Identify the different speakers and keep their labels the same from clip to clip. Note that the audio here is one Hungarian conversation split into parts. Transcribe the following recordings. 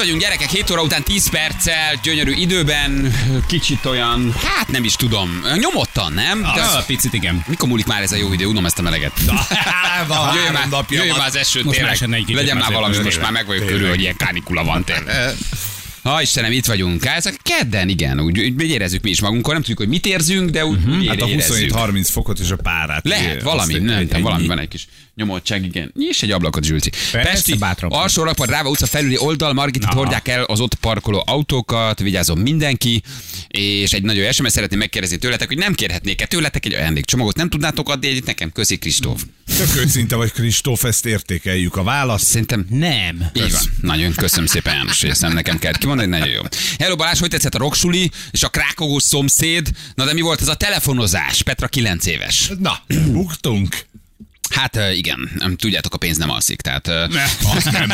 Speaker 1: vagyunk gyerekek, 7 óra után 10 perccel, gyönyörű időben, kicsit olyan, hát nem is tudom, nyomottan, nem? De
Speaker 2: Ah, picit igen.
Speaker 1: mikor múlik már ez a jó idő? Unom ezt a meleget. Jöjjön már, jöjjön már az eső, tényleg. Legyen
Speaker 2: már
Speaker 1: valami, most már meg vagyok körül, hogy ilyen kánikula van tényleg. Ha Istenem, itt vagyunk. Ez a kedden, igen, úgy, úgy érezzük mi is magunkon. Nem tudjuk, hogy mit érzünk, de úgy, úgy
Speaker 3: Hát a
Speaker 1: érezzük.
Speaker 3: 27-30 fokot és a párát.
Speaker 1: Lehet, valami,
Speaker 3: egy-
Speaker 1: nem,
Speaker 3: egy-
Speaker 1: tudom, valami van egy kis nyomottság, igen. Nyis egy ablakot, Zsülci.
Speaker 2: Persze,
Speaker 1: Pesti, alsó rakpad, Ráva utca felüli oldal, Margit hordják el az ott parkoló autókat, vigyázom mindenki, és egy nagyon SMS szeretném megkérdezni tőletek, hogy nem kérhetnék-e tőletek egy ajándékcsomagot, nem tudnátok adni egyet nekem? Köszi, Kristóf.
Speaker 3: Tök őszinte vagy, Kristóf, ezt értékeljük a választ.
Speaker 1: Szerintem
Speaker 2: Nem.
Speaker 1: így van. Nagyon köszönöm szépen, János, hogy ezt nem nekem kellett kimondani, nagyon jó. Hello Balázs, hogy tetszett a rocksuli és a krákogós szomszéd? Na de mi volt ez a telefonozás? Petra 9 éves.
Speaker 3: Na, buktunk.
Speaker 1: Hát igen, nem, tudjátok, a pénz nem alszik, tehát
Speaker 2: Ne, azt nem.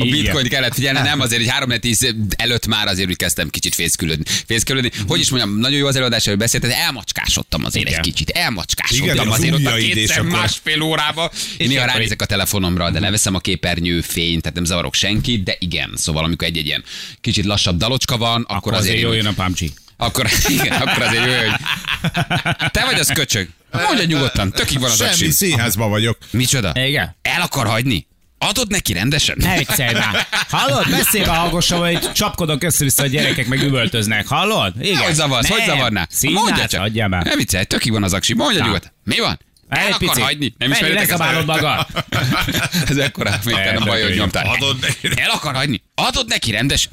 Speaker 1: A bitcoin kellett figyelni, nem azért, hogy 3 10 előtt már azért úgy kezdtem kicsit fészkülődni. fészkülődni. Hogy is mondjam, nagyon jó az előadás, hogy beszélted, elmacskásodtam azért
Speaker 2: Igen.
Speaker 1: egy kicsit. Elmacskásodtam
Speaker 3: Igen, az
Speaker 1: azért ott a kétszer
Speaker 3: akkor-
Speaker 1: másfél órába. Én néha ránézek a telefonomra, de leveszem a képernyő fényt, tehát nem zavarok senkit, de igen. Szóval amikor egy-egy ilyen kicsit lassabb dalocska van, akkor,
Speaker 2: Akkor azért
Speaker 1: én
Speaker 2: jó
Speaker 1: úgy-
Speaker 2: jön a pámcsi.
Speaker 1: Akkor, igen, akkor azért jó, hogy te vagy az köcsög. Mondja nyugodtan, tökig van az
Speaker 3: Semmi
Speaker 1: aksim.
Speaker 3: színházban vagyok.
Speaker 1: Micsoda?
Speaker 2: Igen.
Speaker 1: El akar hagyni? Adod neki rendesen?
Speaker 2: Ne viccelj már. Hallod? Beszélj a hallgossa, hogy csapkodok össze-vissza a gyerekek meg üvöltöznek. Hallod? Igen.
Speaker 1: Hogy zavarsz?
Speaker 2: Nem.
Speaker 1: Hogy zavarná?
Speaker 2: Színház,
Speaker 1: Mondja csak.
Speaker 2: adjál már.
Speaker 1: Nem viccelj, tökig van az aksi. Mondja
Speaker 2: Na.
Speaker 1: nyugodt. Mi van? El
Speaker 2: Egy
Speaker 1: akar
Speaker 2: picit.
Speaker 1: hagyni? Nem ezt?
Speaker 2: leszabálod magad.
Speaker 1: Ez ekkora,
Speaker 2: El,
Speaker 1: nem baj, hogy nyomtál.
Speaker 3: Adod neki.
Speaker 1: El akar hagyni? Adod neki rendes?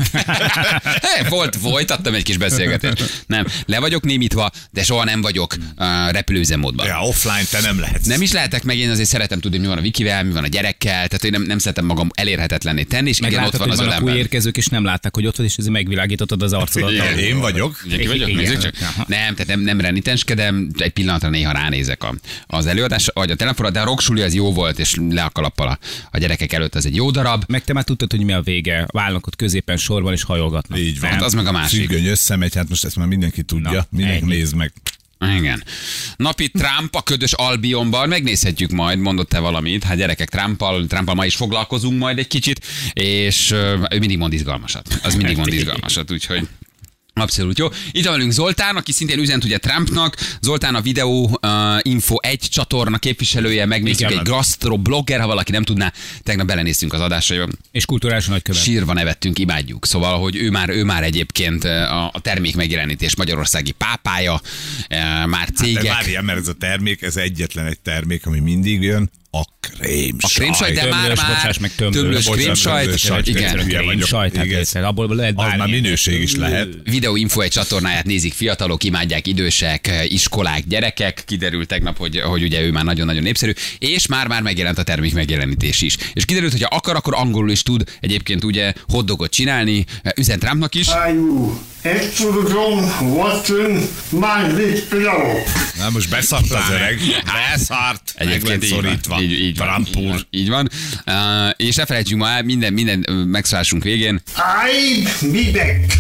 Speaker 1: Hé, Volt, folytattam egy kis beszélgetést. Nem, le vagyok némítva, de soha nem vagyok uh, repülőüzemmódban.
Speaker 3: Ja, offline te nem lehetsz.
Speaker 1: Nem is lehetek meg, én azért szeretem tudni, mi van a Vikivel, mi van a gyerekkel, tehát én nem, nem szeretem magam elérhetetlenné tenni, és
Speaker 2: Meg
Speaker 1: igen, ott
Speaker 2: látod,
Speaker 1: van
Speaker 2: hogy
Speaker 1: az ölemben.
Speaker 2: érkezők, és nem látták, hogy ott vagy, és ezért megvilágítottad az arcodat.
Speaker 3: Igen, én vagyok.
Speaker 1: Ki vagyok? Csak. Nem, tehát nem, nem renitenskedem, egy pillanatra néha ránézek a, az előadás, vagy a telefonra, de a rocksuli az jó volt, és le a kalappal a, gyerekek előtt, az egy jó darab.
Speaker 2: Meg te már tudtad, hogy mi a vége. Válnak ott középen sorban, és hajolgatnak.
Speaker 3: Így van.
Speaker 1: Hát az meg a másik.
Speaker 3: Függöny összemegy, hát most ezt már mindenki tudja.
Speaker 2: Na,
Speaker 3: Mindenki
Speaker 2: ennyi.
Speaker 3: néz meg.
Speaker 1: Igen. Napi Trump a ködös Albionban, megnézhetjük majd, mondott te valamit. Hát gyerekek, Trumpal, Trumpal ma is foglalkozunk majd egy kicsit, és ő mindig mond izgalmasat. Az mindig mond izgalmasat, úgyhogy Abszolút jó. Itt van velünk Zoltán, aki szintén üzent ugye Trumpnak. Zoltán a Videó uh, Info 1 csatorna képviselője, megnéztük
Speaker 2: Igen.
Speaker 1: egy gasztroblogger, ha valaki nem tudná, tegnap belenéztünk az adásaiba.
Speaker 2: És kulturális nagykövet.
Speaker 1: Sírva nevettünk, imádjuk. Szóval, hogy ő már, ő már egyébként a, a termék megjelenítés magyarországi pápája, eh, már
Speaker 3: De
Speaker 1: cégek.
Speaker 3: várjál, mert ez a termék, ez egyetlen egy termék, ami mindig jön, a krémsajt.
Speaker 1: A krémsajt, de már,
Speaker 2: Tömlős,
Speaker 1: már
Speaker 2: bocsáss meg, tömlős.
Speaker 1: krémsajt,
Speaker 3: tömlős sajt,
Speaker 1: igen.
Speaker 3: hülye
Speaker 2: Krém
Speaker 3: vagyok.
Speaker 2: sajt, hát
Speaker 3: Igen.
Speaker 2: egyszer, abból lehet
Speaker 3: Az
Speaker 2: bármi.
Speaker 3: már minőség is lehet.
Speaker 1: Videó Info egy csatornáját nézik fiatalok, imádják idősek, iskolák, gyerekek. Kiderült tegnap, hogy, hogy ugye ő már nagyon-nagyon népszerű, és már-már megjelent a termék megjelenítés is. És kiderült, hogy ha akar, akkor angolul is tud egyébként ugye hotdogot csinálni, üzent Trumpnak is.
Speaker 4: Video?
Speaker 3: Na most beszart az öreg. Beszart.
Speaker 1: Egyébként
Speaker 3: szorítva.
Speaker 1: Így, így, van, így, van, így van. Uh, és ne felejtsünk már minden, minden ö, megszállásunk végén.
Speaker 4: I'll be back.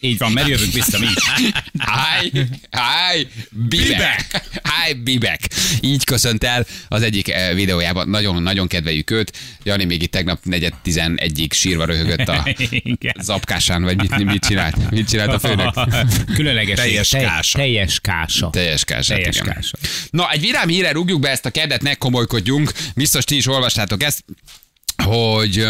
Speaker 2: Így van, mert jövünk vissza mi is.
Speaker 1: Hi, hi, be back. Hi, be back. Így köszönt el az egyik eh, videójában. Nagyon-nagyon kedveljük őt. Jani még itt tegnap negyed tizenegyig sírva röhögött a zapkásán, vagy mit, mit csinált? Mit csinált a főnök?
Speaker 2: Különleges.
Speaker 3: Teljes kása.
Speaker 2: Teljes kása.
Speaker 1: Teljes kását,
Speaker 2: Teljes
Speaker 1: igen.
Speaker 2: kása.
Speaker 1: Na, egy virám híre rúgjuk be ezt a keddet, ne komolykodjunk. Biztos ti is olvastátok ezt hogy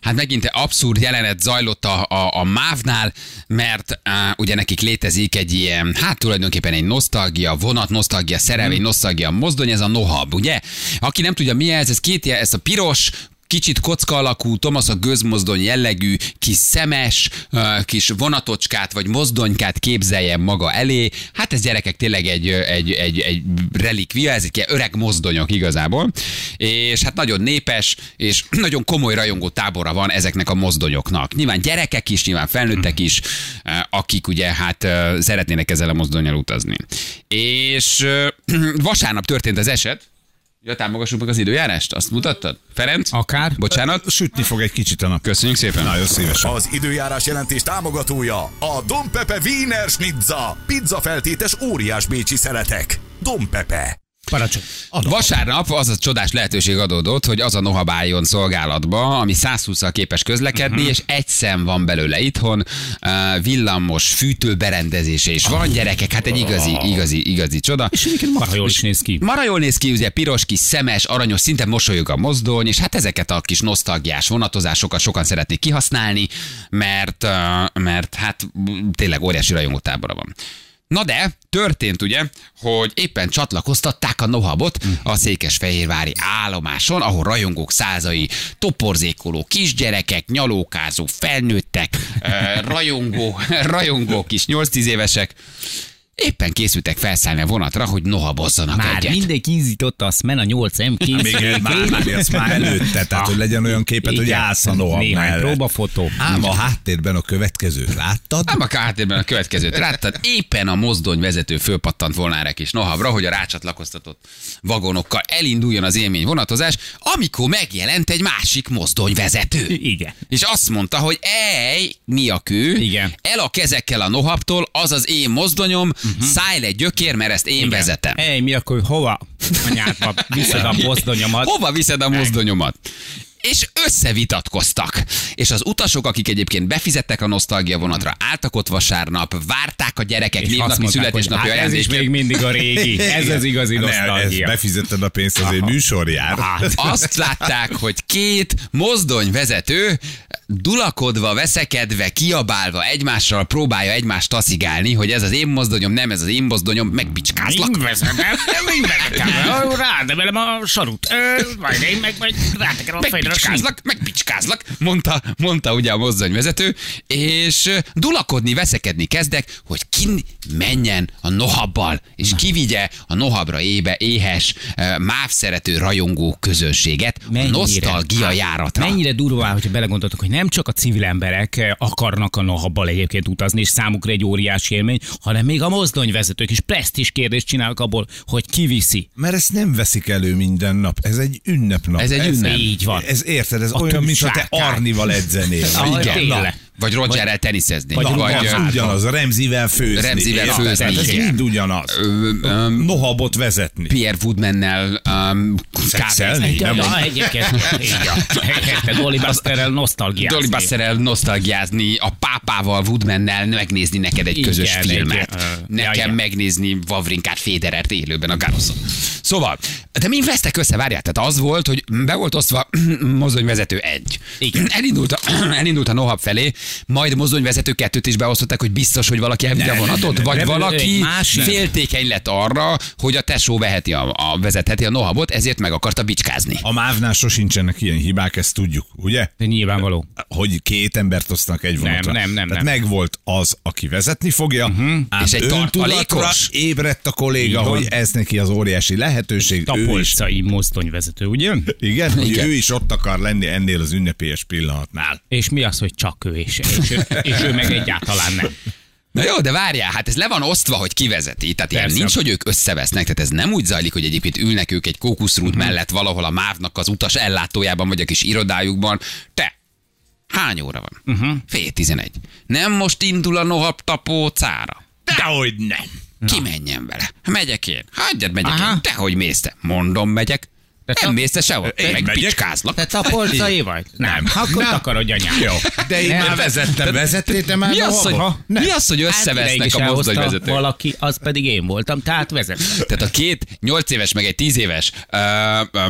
Speaker 1: hát megint egy abszurd jelenet zajlott a, a, a MÁV-nál, mert uh, ugye nekik létezik egy ilyen, hát tulajdonképpen egy nosztalgia, vonat, nosztalgia szerelvény, nosztalgia mozdony, ez a nohab, ugye? Aki nem tudja mi ez, ez két ilyen, ez a piros, kicsit kocka alakú, Thomas a gőzmozdony jellegű, kis szemes, kis vonatocskát vagy mozdonykát képzeljen maga elé. Hát ez gyerekek tényleg egy, egy, egy, egy relikvia, ez egy öreg mozdonyok igazából. És hát nagyon népes, és nagyon komoly rajongó tábora van ezeknek a mozdonyoknak. Nyilván gyerekek is, nyilván felnőttek is, akik ugye hát szeretnének ezzel a mozdonyal utazni. És vasárnap történt az eset, Ja, támogassuk meg az időjárást? Azt mutattad? Ferenc?
Speaker 2: Akár.
Speaker 1: Bocsánat?
Speaker 3: Sütni fog egy kicsit a nap.
Speaker 1: Köszönjük szépen.
Speaker 3: Nagyon szívesen.
Speaker 5: Az időjárás jelentés támogatója a Dom Pepe Wiener Schnitza. Pizza feltétes óriás bécsi szeletek. Dom Pepe.
Speaker 2: Parancsolj.
Speaker 1: Vasárnap az a csodás lehetőség adódott, hogy az a noha álljon szolgálatba, ami 120-al képes közlekedni,
Speaker 2: Mhm.
Speaker 1: és egy szem van belőle itthon, uh, villamos fűtőberendezése is van, gyerekek, hát egy igazi, igazi, igazi csoda.
Speaker 2: És egyébként marha jól is néz ki.
Speaker 1: Mara jól néz ki, ugye piros kis szemes, aranyos, szinte mosolyog a mozdony, és hát ezeket a kis nosztalgiás vonatozásokat sokan szeretnék kihasználni, mert, uh, mert hát tényleg óriási rajongótábora van. Na de, történt ugye, hogy éppen csatlakoztatták a Nohabot a Székesfehérvári állomáson, ahol rajongók százai, toporzékoló kisgyerekek, nyalókázó felnőttek, ö, rajongó, rajongó kis 8-10 évesek, éppen készültek felszállni a vonatra, hogy nohabozzanak
Speaker 2: Már
Speaker 1: egyet.
Speaker 2: mindenki ízította azt, men a 8M két.
Speaker 3: Még egy már, már, ezt már előtte, tehát hogy legyen olyan képet, hogy
Speaker 2: Igen.
Speaker 3: állsz a noha
Speaker 2: Néhány
Speaker 3: mellett.
Speaker 2: próbafotó.
Speaker 3: Ám a háttérben a következőt láttad?
Speaker 1: Nem a háttérben a következőt láttad, éppen a mozdony vezető fölpattant volna erre kis nohabra, hogy a rácsatlakoztatott vagonokkal elinduljon az élmény vonatozás, amikor megjelent egy másik mozdonyvezető.
Speaker 2: Igen.
Speaker 1: És azt mondta, hogy ej, mi a kő?
Speaker 2: Igen.
Speaker 1: El a kezekkel a nohabtól, az az én mozdonyom, uh-huh. szállj le gyökér, mert ezt én vezetem.
Speaker 2: Ej, mi akkor hova? Anyádba viszed a mozdonyomat.
Speaker 1: Hova viszed a mozdonyomat? És összevitatkoztak. És az utasok, akik egyébként befizettek a nosztalgia vonatra, álltak ott vasárnap, várták a gyerekek névnapi születésnapi
Speaker 2: hát ez is még mindig a régi. Ez az igazi
Speaker 3: Ne,
Speaker 2: nosztalgia.
Speaker 3: befizetted a pénzt, azért műsor jár.
Speaker 2: Hát.
Speaker 1: Azt látták, hogy két mozdonyvezető dulakodva, veszekedve, kiabálva egymással próbálja egymást taszigálni, hogy ez az én mozdonyom, nem ez az én mozdonyom, megpicskázlak.
Speaker 2: Mind vezetem, mind vezetem. Rádemelem a sarut. Ö, Majd én meg majd rátekerem a fejre.
Speaker 1: Megpicskázlak, megpicskázlak, mondta, mondta ugye a mozdonyvezető, és dulakodni, veszekedni kezdek, hogy ki menjen a nohabbal, és kivigye a nohabra ébe éhes, máv szerető rajongó közönséget a nosztalgia járatra.
Speaker 2: Mennyire durva, hogyha belegondoltok, hogy nem csak a civil emberek akarnak a nohabbal egyébként utazni, és számukra egy óriási élmény, hanem még a mozdonyvezetők is presztis kérdést csinálnak abból, hogy ki viszi.
Speaker 3: Mert ezt nem veszik elő minden nap. Ez egy ünnepnap.
Speaker 1: Ez egy ünnep.
Speaker 2: Így van.
Speaker 3: Ez érted, ez
Speaker 2: A
Speaker 3: olyan, mintha te. Arnival edzenél. Igen.
Speaker 1: Vagy Rogerrel teniszezni.
Speaker 2: vagy
Speaker 1: Vagy,
Speaker 3: Az
Speaker 1: ö,
Speaker 3: ugyanaz, Remzivel főzni.
Speaker 1: Remzivel főzni,
Speaker 3: Tehát ez mind ugyanaz. Nohabot vezetni.
Speaker 1: Pierre Woodmannel um,
Speaker 3: Szexelni?
Speaker 2: Ja,
Speaker 3: Nem
Speaker 2: ja,
Speaker 3: mond-
Speaker 2: egyébként. Dolly Busterrel nosztalgiázni.
Speaker 1: Dolly Busserrel nosztalgiázni, a pápával, Woodmannel megnézni neked egy közös filmet. Nekem megnézni Vavrinkát Féderert élőben a Garoszon. Szóval, de mi vesztek össze, várjál, tehát az volt, hogy be volt osztva mozdonyvezető egy.
Speaker 2: Igen.
Speaker 1: Elindult a, elindult a Nohab felé, majd mozdonyvezető kettőt is beosztották, hogy biztos, hogy valaki elvigye a
Speaker 3: Nem,
Speaker 1: vonatot,
Speaker 3: nem,
Speaker 1: vagy
Speaker 2: nem,
Speaker 1: valaki
Speaker 2: másik.
Speaker 1: féltékeny lett arra, hogy a tesó veheti a, a vezetheti a Nohabot, ezért meg akarta bicskázni.
Speaker 3: A mávnál sosincsenek ilyen hibák, ezt tudjuk, ugye?
Speaker 2: De nyilvánvaló.
Speaker 3: Hogy két embert osztanak egy vonatra.
Speaker 2: nem, nem,
Speaker 3: Tehát
Speaker 2: nem.
Speaker 3: megvolt az, aki vezetni fogja, uh-huh. ám
Speaker 1: És egy tartalékos.
Speaker 3: ébredt a kolléga, hogy ez neki az óriási lehetőség. Ő is,
Speaker 2: Tapolcai mozdonyvezető, ugye?
Speaker 3: igen, hogy
Speaker 1: Igen.
Speaker 3: ő is ott akar lenni ennél az ünnepélyes pillanatnál.
Speaker 2: És mi az, hogy csak ő, és, és, ő, és ő meg egyáltalán nem.
Speaker 1: Na jó, de várjál, hát ez le van osztva, hogy kivezeti. Tehát ilyen
Speaker 2: Persze.
Speaker 1: nincs, hogy ők összevesznek, tehát ez nem úgy zajlik, hogy egyébként ülnek ők egy kókuszrút uh-huh. mellett valahol a mávnak az utas ellátójában, vagy a kis irodájukban. Te, hány óra van? Uh-huh. Fél tizenegy. Nem most indul a nohab tapócára.
Speaker 3: Dehogy nem.
Speaker 1: Ki menjen vele? Megyek én. Hagyjad, megyek
Speaker 2: Aha.
Speaker 1: én. Dehogy mész te. Mondom, megyek.
Speaker 2: De
Speaker 1: nem
Speaker 2: te-
Speaker 1: mész te sehol.
Speaker 3: Én
Speaker 1: Meg
Speaker 3: megyek.
Speaker 1: picskázlak.
Speaker 2: Te tapolcai vagy? Nem. Akkor takarodj anyám.
Speaker 3: Jó, de én
Speaker 2: Nem.
Speaker 3: már vezettem. Vezettél te már
Speaker 1: Mi az, hogy,
Speaker 3: nohabot?
Speaker 1: mi az, hogy összevesznek a
Speaker 2: elhozta
Speaker 1: mozdonyvezetők?
Speaker 2: Valaki, az pedig én voltam, tehát vezet.
Speaker 1: Tehát a két 8 éves, meg egy 10 éves ö, ö,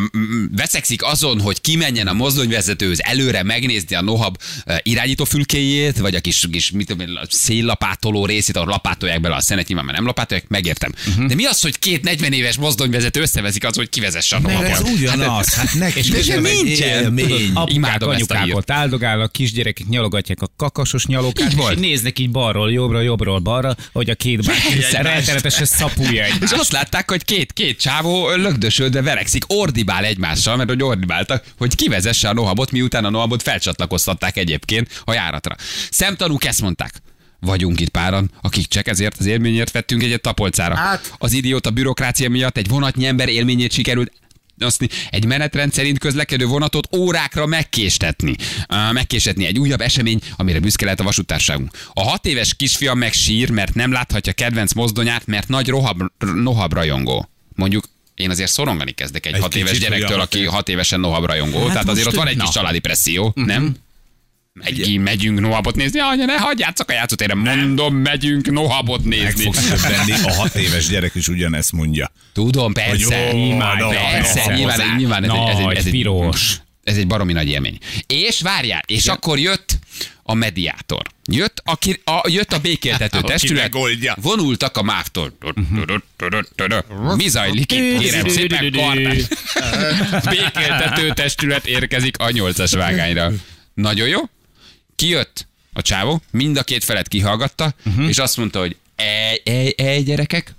Speaker 1: veszekszik azon, hogy kimenjen a mozdonyvezetőhöz előre megnézni a nohab ö, irányítófülkéjét, vagy a kis, kis mit tudom, én, a széllapátoló részét, ahol lapátolják bele a szenet, nyilván már nem lapátolják, megértem. Uh-huh. De mi az, hogy két 40 éves mozdonyvezető összeveszik az, hogy kivezesse a nohabot?
Speaker 3: Ez ugyanaz. Hát neki
Speaker 1: És
Speaker 3: is
Speaker 1: nekem
Speaker 3: ez egy
Speaker 1: nincsen.
Speaker 3: élmény.
Speaker 2: Apukák, anyukák ott áldogálnak, kisgyerekek nyalogatják a kakasos nyalókát,
Speaker 1: Így
Speaker 2: és néznek így balról, jobbra, jobbról, balra, hogy a két bácsi rettenetesen szapulja
Speaker 1: És
Speaker 2: egymást.
Speaker 1: azt látták, hogy két, két csávó lögdösödve verekszik, ordibál egymással, mert hogy ordibáltak, hogy kivezesse a nohabot, miután a nohabot felcsatlakoztatták egyébként a járatra. Szemtanúk ezt mondták. Vagyunk itt páran, akik csak ezért az élményért vettünk egyet tapolcára.
Speaker 3: Hát.
Speaker 1: Az idióta bürokrácia miatt egy vonatnyi ember élményét sikerült azt egy menetrend szerint közlekedő vonatot órákra megkéstetni. Uh, megkéstetni egy újabb esemény, amire büszke lehet a vasútárságunk. A hat éves kisfiam meg sír, mert nem láthatja kedvenc mozdonyát, mert nagy rohab, nohab rajongó. Mondjuk én azért szorongani kezdek egy,
Speaker 3: Egy
Speaker 1: hat éves gyerektől, aki
Speaker 3: hat
Speaker 1: évesen nohab rajongó.
Speaker 2: Hát
Speaker 1: Tehát azért ott van egy
Speaker 2: na.
Speaker 1: kis családi presszió, nem? Megy, megyünk nohabot nézni, anya, ne hagyjátok a játszótérre, mondom, megyünk nohabot
Speaker 3: Meg
Speaker 1: nézni.
Speaker 3: fogsz többenni, a hat éves gyerek is ugyanezt mondja.
Speaker 1: Tudom, persze.
Speaker 3: Hogy jó,
Speaker 1: Imádom,
Speaker 3: na,
Speaker 1: persze,
Speaker 3: persze.
Speaker 1: nyilván, nyilván ez, egy, ez, egy, ez, egy,
Speaker 2: piros.
Speaker 1: ez egy baromi nagy élmény. És várjál, és akkor jött a mediátor. Jött, aki, a, jött a békéltető testület, vonultak a mávtól. Mi zajlik? Kérem szépen, kartás. Békéltető testület érkezik a nyolcas vágányra. Nagyon jó. Kijött a csávó, mind a két felet kihallgatta, és azt mondta, hogy ej, ej, ej, gyerekek,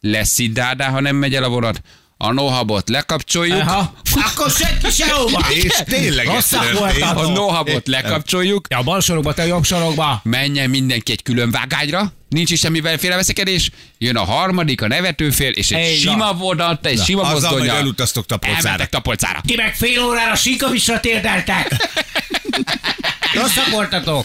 Speaker 1: lesz itt dádá, ha nem megy el a vonat. A nohabot lekapcsoljuk,
Speaker 2: Aha, akkor senki sehova.
Speaker 3: És tényleg
Speaker 2: Rosszak
Speaker 1: a nohabot lekapcsoljuk,
Speaker 2: Ja, a bal sorokba, te a jobb sorokba.
Speaker 1: menjen mindenki egy külön vágányra, nincs is semmivel félreveszekedés, jön a harmadik, a nevetőfél, és egy
Speaker 2: Így
Speaker 1: sima vonat, egy sima
Speaker 3: Azzal
Speaker 1: mozdonya.
Speaker 3: majd elutaztok Tapolcára.
Speaker 1: Elmentek Tapolcára.
Speaker 2: Ti meg fél órára Sinkavisra térdeltek. Rosszak voltatok.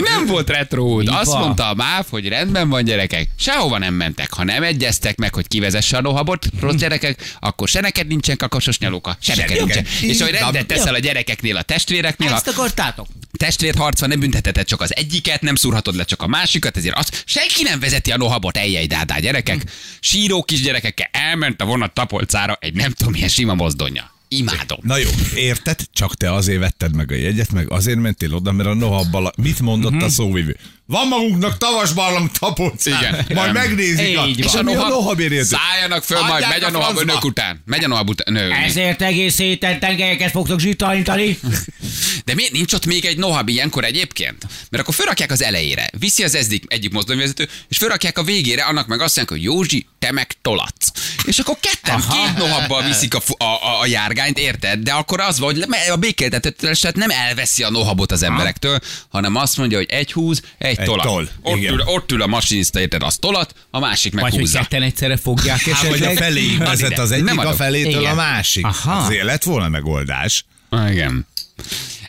Speaker 1: Nem volt retro út. Azt mondta a MÁV, hogy rendben van gyerekek, sehova nem mentek. Ha nem egyeztek meg, hogy kivezesse a nohabot, rossz gyerekek, akkor se neked nincsen kakasos nyalóka, se neked nincsen. És hogy rendet teszel a gyerekeknél a testvéreknél,
Speaker 2: Ezt akartátok?
Speaker 1: testvérharc van, nem büntetheted csak az egyiket, nem szúrhatod le csak a másikat, ezért azt senki nem vezeti a nohabot, eljej dádá gyerekek. Síró kisgyerekekkel elment a vonat tapolcára egy nem tudom milyen sima mozdonya. Imádom.
Speaker 3: Na jó, érted? Csak te azért vetted meg a jegyet, meg azért mentél oda, mert a nohabbal, mit mondott a szóvivő? Van magunknak tavas barlang tapolcán.
Speaker 1: Igen.
Speaker 3: Majd megnézik. A-. És a nohabért érted?
Speaker 1: Szálljanak föl, majd megy a
Speaker 3: a
Speaker 1: nohab
Speaker 3: francba.
Speaker 1: önök után. Megy a nohab után.
Speaker 2: Ezért egész héten tengelyeket fogtok zsítalintani.
Speaker 1: De miért nincs ott még egy nohab ilyenkor egyébként? Mert akkor fölrakják az elejére, viszi az ezdik egyik mozdonyvezető, és fölrakják a végére, annak meg azt mondják, hogy Józsi, te meg tolatsz. És akkor ketten,
Speaker 2: Aha.
Speaker 1: két nohabbal viszik a, a, a, a járgányt, érted? De akkor az van, hogy a békéltetett nem elveszi a nohabot az emberektől, hanem azt mondja, hogy egy húz, egy,
Speaker 3: Egy
Speaker 1: tolat.
Speaker 3: toll,
Speaker 1: Ott,
Speaker 3: igen.
Speaker 1: ül, ott ül a masinista, érted? Az tolat, a másik meg
Speaker 2: Vagy hogy
Speaker 1: húzza.
Speaker 2: ketten egyszerre fogják
Speaker 3: Hát, vagy a
Speaker 2: esetleg.
Speaker 1: Add
Speaker 3: vezet az
Speaker 1: Nem
Speaker 3: egyik a felétől
Speaker 2: Igen.
Speaker 3: a másik.
Speaker 2: Aha.
Speaker 3: Azért lett volna megoldás.
Speaker 1: Ah, igen.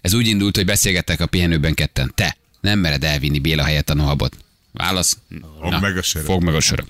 Speaker 1: Ez úgy indult, hogy beszélgettek a pihenőben ketten. Te nem mered elvinni Béla helyett a nohabot. Válasz?
Speaker 3: Fogd meg a söröt.
Speaker 1: Fogd meg a söröt.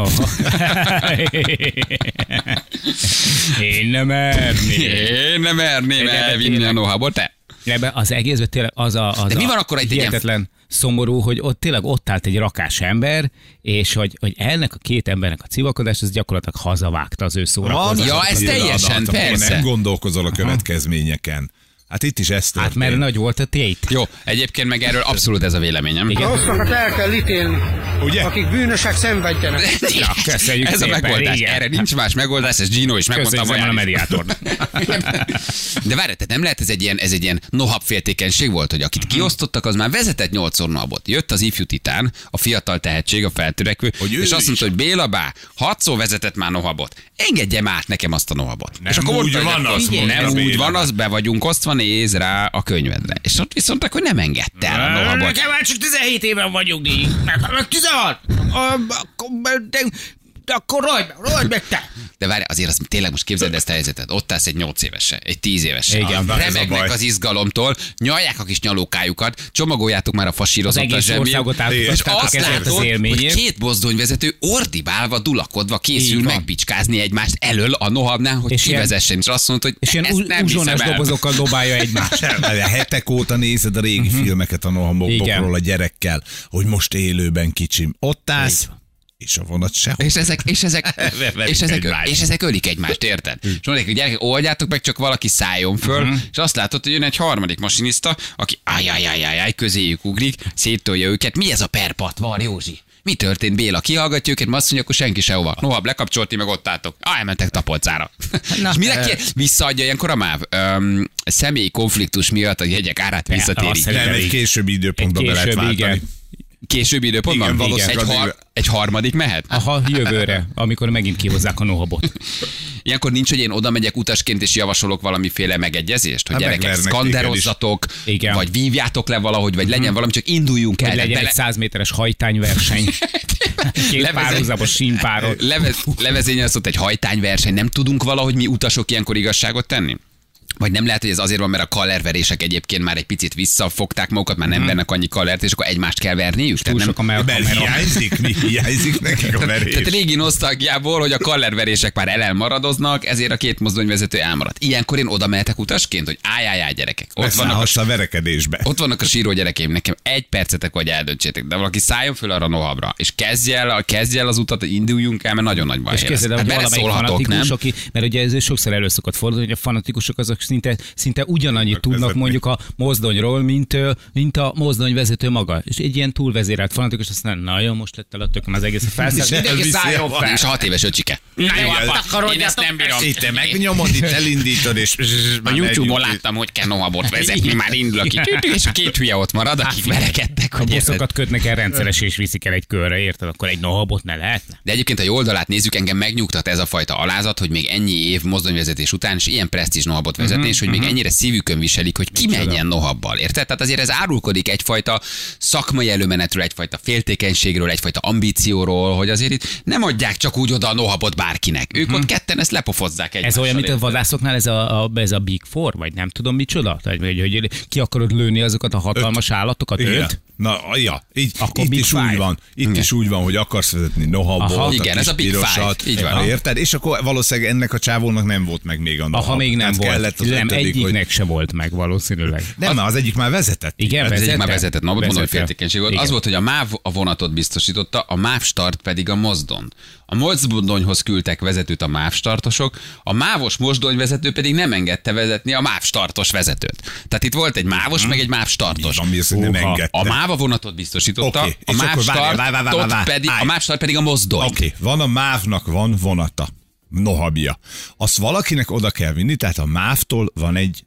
Speaker 2: Én nem mernék.
Speaker 1: Én nem merném elvinni a nohabot, te?
Speaker 2: Ebben az egészben tényleg az a, az
Speaker 1: De mi van akkor egy ilyen-
Speaker 2: hihetetlen szomorú, hogy ott tényleg ott állt egy rakás ember, és hogy, hogy ennek a két embernek a civakodás, ez gyakorlatilag hazavágta az ő szórakozást.
Speaker 1: Ja, ez teljesen, persze.
Speaker 3: Nem gondolkozol a következményeken. Hát itt is ez
Speaker 2: Hát
Speaker 3: történt.
Speaker 2: mert nagy volt a tét.
Speaker 1: Jó, egyébként meg erről abszolút ez a véleményem.
Speaker 2: Igen.
Speaker 4: Rosszakat el kell ítélni,
Speaker 3: Ugye?
Speaker 4: akik bűnösek szenvedjenek.
Speaker 2: Ja, köszönjük
Speaker 1: ez a
Speaker 2: szépen,
Speaker 1: megoldás.
Speaker 2: igen.
Speaker 1: Erre nincs más megoldás, ez Gino is megmondta
Speaker 2: szépen a
Speaker 1: Vajáris.
Speaker 2: mediátor.
Speaker 1: De várj, tehát nem lehet ez egy ilyen, ez egy ilyen nohab féltékenység volt, hogy akit kiosztottak, az már vezetett nyolcszor nohabot. Jött az ifjú titán, a fiatal tehetség, a feltörekvő,
Speaker 3: Hogy
Speaker 1: és azt
Speaker 3: is.
Speaker 1: mondta, hogy Béla bá, hatszor vezetett már nohabot. Engedjem át nekem azt a nohabot.
Speaker 3: Nem
Speaker 1: és akkor
Speaker 3: úgy van, mondta
Speaker 1: nem úgy van, az be vagyunk osztva, néz rá a könyvedre. És ott viszont hogy nem engedte el a nohabot.
Speaker 2: Nekem már csak 17 éven vagyok így. Nekem meg 16. Akkor, rohagy meg, rohagy meg te.
Speaker 1: De várj, azért azt tényleg most képzeld ezt a helyzetet. Ott állsz egy 8 évese, egy 10 évese.
Speaker 2: Igen,
Speaker 3: na, ez a
Speaker 1: Remegnek
Speaker 3: baj.
Speaker 1: az izgalomtól, nyalják a kis nyalókájukat, csomagoljátok már a
Speaker 2: Az
Speaker 1: fasírozót a
Speaker 2: egész országot
Speaker 3: És
Speaker 1: azt
Speaker 2: ezért az
Speaker 1: látod, hogy két mozdonyvezető ordibálva, dulakodva készül megbicskázni egymást elől a nohabnál, hogy
Speaker 2: És ilyen-
Speaker 1: kivezessen, és azt mondta, hogy
Speaker 2: És ilyen
Speaker 1: ezt nem hiszem el.
Speaker 2: dobozokkal dobálja egymást.
Speaker 3: Hetek óta nézed a régi filmeket a nohamokról
Speaker 2: Igen.
Speaker 3: a gyerekkel, hogy most élőben kicsim. Ott állsz, és a vonat sehol.
Speaker 1: És ezek, és ezek, és ezek,
Speaker 3: egymást.
Speaker 1: és ezek ölik egymást, érted? És mondják, hogy gyerekek, oldjátok meg, csak valaki szálljon föl, és azt látod, hogy jön egy harmadik masinista, aki ajajajajaj, közéjük ugrik, széttolja őket. Mi ez a perpat, van Józsi? Mi történt, Béla? Kihallgatja őket, azt mondja, akkor senki sehova. Noha, lekapcsolti, meg ott álltok. Ah, elmentek tapolcára. és mire ki, visszaadja ilyenkor a MÁV? Öm, személyi konfliktus miatt a jegyek árát
Speaker 2: szerintem-
Speaker 3: Nem, egy későbbi időpontban be lehet váltani.
Speaker 2: igen.
Speaker 1: Későbbi időpontban?
Speaker 3: Igen, valószínűleg
Speaker 1: egy, har- egy harmadik mehet?
Speaker 2: Aha, jövőre, amikor megint kihozzák a nohabot.
Speaker 1: Ilyenkor nincs, hogy én oda megyek utasként és javasolok valamiféle megegyezést, hogy
Speaker 3: Hát
Speaker 1: gyerekek,
Speaker 3: megvernek
Speaker 1: szkanderozzatok,
Speaker 2: Igen.
Speaker 1: vagy vívjátok le valahogy, vagy legyen valami, csak induljunk el.
Speaker 2: Hogy legyen
Speaker 1: de
Speaker 2: egy 100 méteres hajtányverseny. Két
Speaker 1: Levezet-
Speaker 2: párhuzamos símpáron.
Speaker 1: Leve, levezényelsz ott egy hajtányverseny, nem tudunk valahogy mi utasok ilyenkor igazságot tenni? Vagy nem lehet, hogy ez azért van, mert a kallerverések egyébként már egy picit visszafogták magukat, már nem vernek annyi kallert, és akkor egymást kell verniük.
Speaker 2: Túl
Speaker 1: Tehát,
Speaker 2: sok a
Speaker 1: nem,
Speaker 3: Mert hiányzik, mi hiányzik nekik a verés.
Speaker 1: tehát régi nosztalgiából, hogy a kallerverések már elmaradoznak, ezért a két mozdonyvezető elmaradt. Ilyenkor én oda mehetek utasként, hogy állj, gyerekek. Ott vannak, a,
Speaker 3: a verekedésbe.
Speaker 1: ott vannak a síró gyerekeim, nekem egy percetek, hogy eldöntsétek, de valaki szálljon föl arra nohabra, és kezdj el, kezdj el az utat, induljunk el, mert nagyon nagy baj
Speaker 2: És
Speaker 1: lesz.
Speaker 2: el,
Speaker 1: Hát
Speaker 2: hogy valamelyik fanatikus,
Speaker 1: nem?
Speaker 2: aki, mert ugye ez sokszor elő szokott fordulni, hogy a fanatikusok azok szinte, szinte ugyanannyit tudnak
Speaker 3: vezetni.
Speaker 2: mondjuk a mozdonyról, mint, mint a mozdonyvezető maga. És egy ilyen túlvezérelt fanatikus azt mondja, na jó, most lett el a tököm az egész a felszállás.
Speaker 1: Mindenki szálljon
Speaker 3: a-
Speaker 1: fel. És a hat éves öcsike.
Speaker 2: Na jó,
Speaker 3: Igen.
Speaker 2: hát takarodjatok.
Speaker 1: Én ezt nem bírom.
Speaker 3: Itt megnyomod, itt elindítod, és...
Speaker 1: A YouTube-on láttam, hogy kell nohabot vezetni, már indul a kicsit, és a két hülye ott marad, akik verekedtek.
Speaker 2: Ha
Speaker 1: Hogy érted?
Speaker 2: buszokat kötnek el rendszeres és viszik el egy körre, érted? Akkor egy nohabot ne lehetne?
Speaker 1: De egyébként a jó oldalát nézzük, engem megnyugtat ez a fajta alázat, hogy még ennyi év mozdonyvezetés után is ilyen presztízs nohabot vezetni,
Speaker 2: Mhm,
Speaker 1: és hogy még ennyire szívükön viselik, hogy ki menjen nohabbal, érted? Tehát azért ez árulkodik egyfajta szakmai előmenetről, egyfajta féltékenységről, egyfajta ambícióról, hogy azért itt nem adják csak úgy oda a nohabot bárkinek. Ők ott ketten ezt lepofozzák egy.
Speaker 2: Mhm. Ez olyan, mint a vadászoknál, ez a, a, ez a Big Four, vagy nem tudom micsoda? Tehát, hogy, hogy ki akarod lőni azokat a hatalmas állatokat?
Speaker 3: Igen.
Speaker 2: Öt?
Speaker 3: Na, ja, így,
Speaker 2: Akkor
Speaker 3: itt is
Speaker 2: Five.
Speaker 3: úgy van. Itt is úgy van, hogy akarsz vezetni nohabot,
Speaker 1: Igen, ez a Big
Speaker 3: pirosat,
Speaker 1: Five. Így van.
Speaker 3: Érted? És akkor valószínűleg ennek a csávónak nem volt meg még a nohab.
Speaker 2: Aha, még nem
Speaker 3: Hát
Speaker 2: volt.
Speaker 3: Kellett az
Speaker 2: nem,
Speaker 3: ötödik,
Speaker 2: egyiknek
Speaker 3: hogy...
Speaker 2: se volt meg valószínűleg.
Speaker 3: Nem, az... az egyik már vezetett.
Speaker 2: Igen,
Speaker 1: Ez egyik
Speaker 2: vezette?
Speaker 1: már vezetett napot, mondom, hogy féltékenység volt.
Speaker 2: Igen.
Speaker 1: Az volt, hogy a MÁV a vonatot biztosította, a MÁV start pedig a mozdon. A mozdonyhoz küldtek vezetőt a MÁV startosok, a mávos mozdonyvezető pedig nem engedte vezetni a MÁV startos vezetőt. Tehát itt volt egy mávos, meg egy MÁV startos.
Speaker 3: Van, mi az, hogy nem engedte.
Speaker 1: A MÁV a vonatot biztosította, a MÁV startot pedig, a MÁV start pedig a mozdony.
Speaker 3: Oké, okay. van a mávnak van vonata, nohabja. Azt valakinek oda kell vinni, tehát a mávtól van egy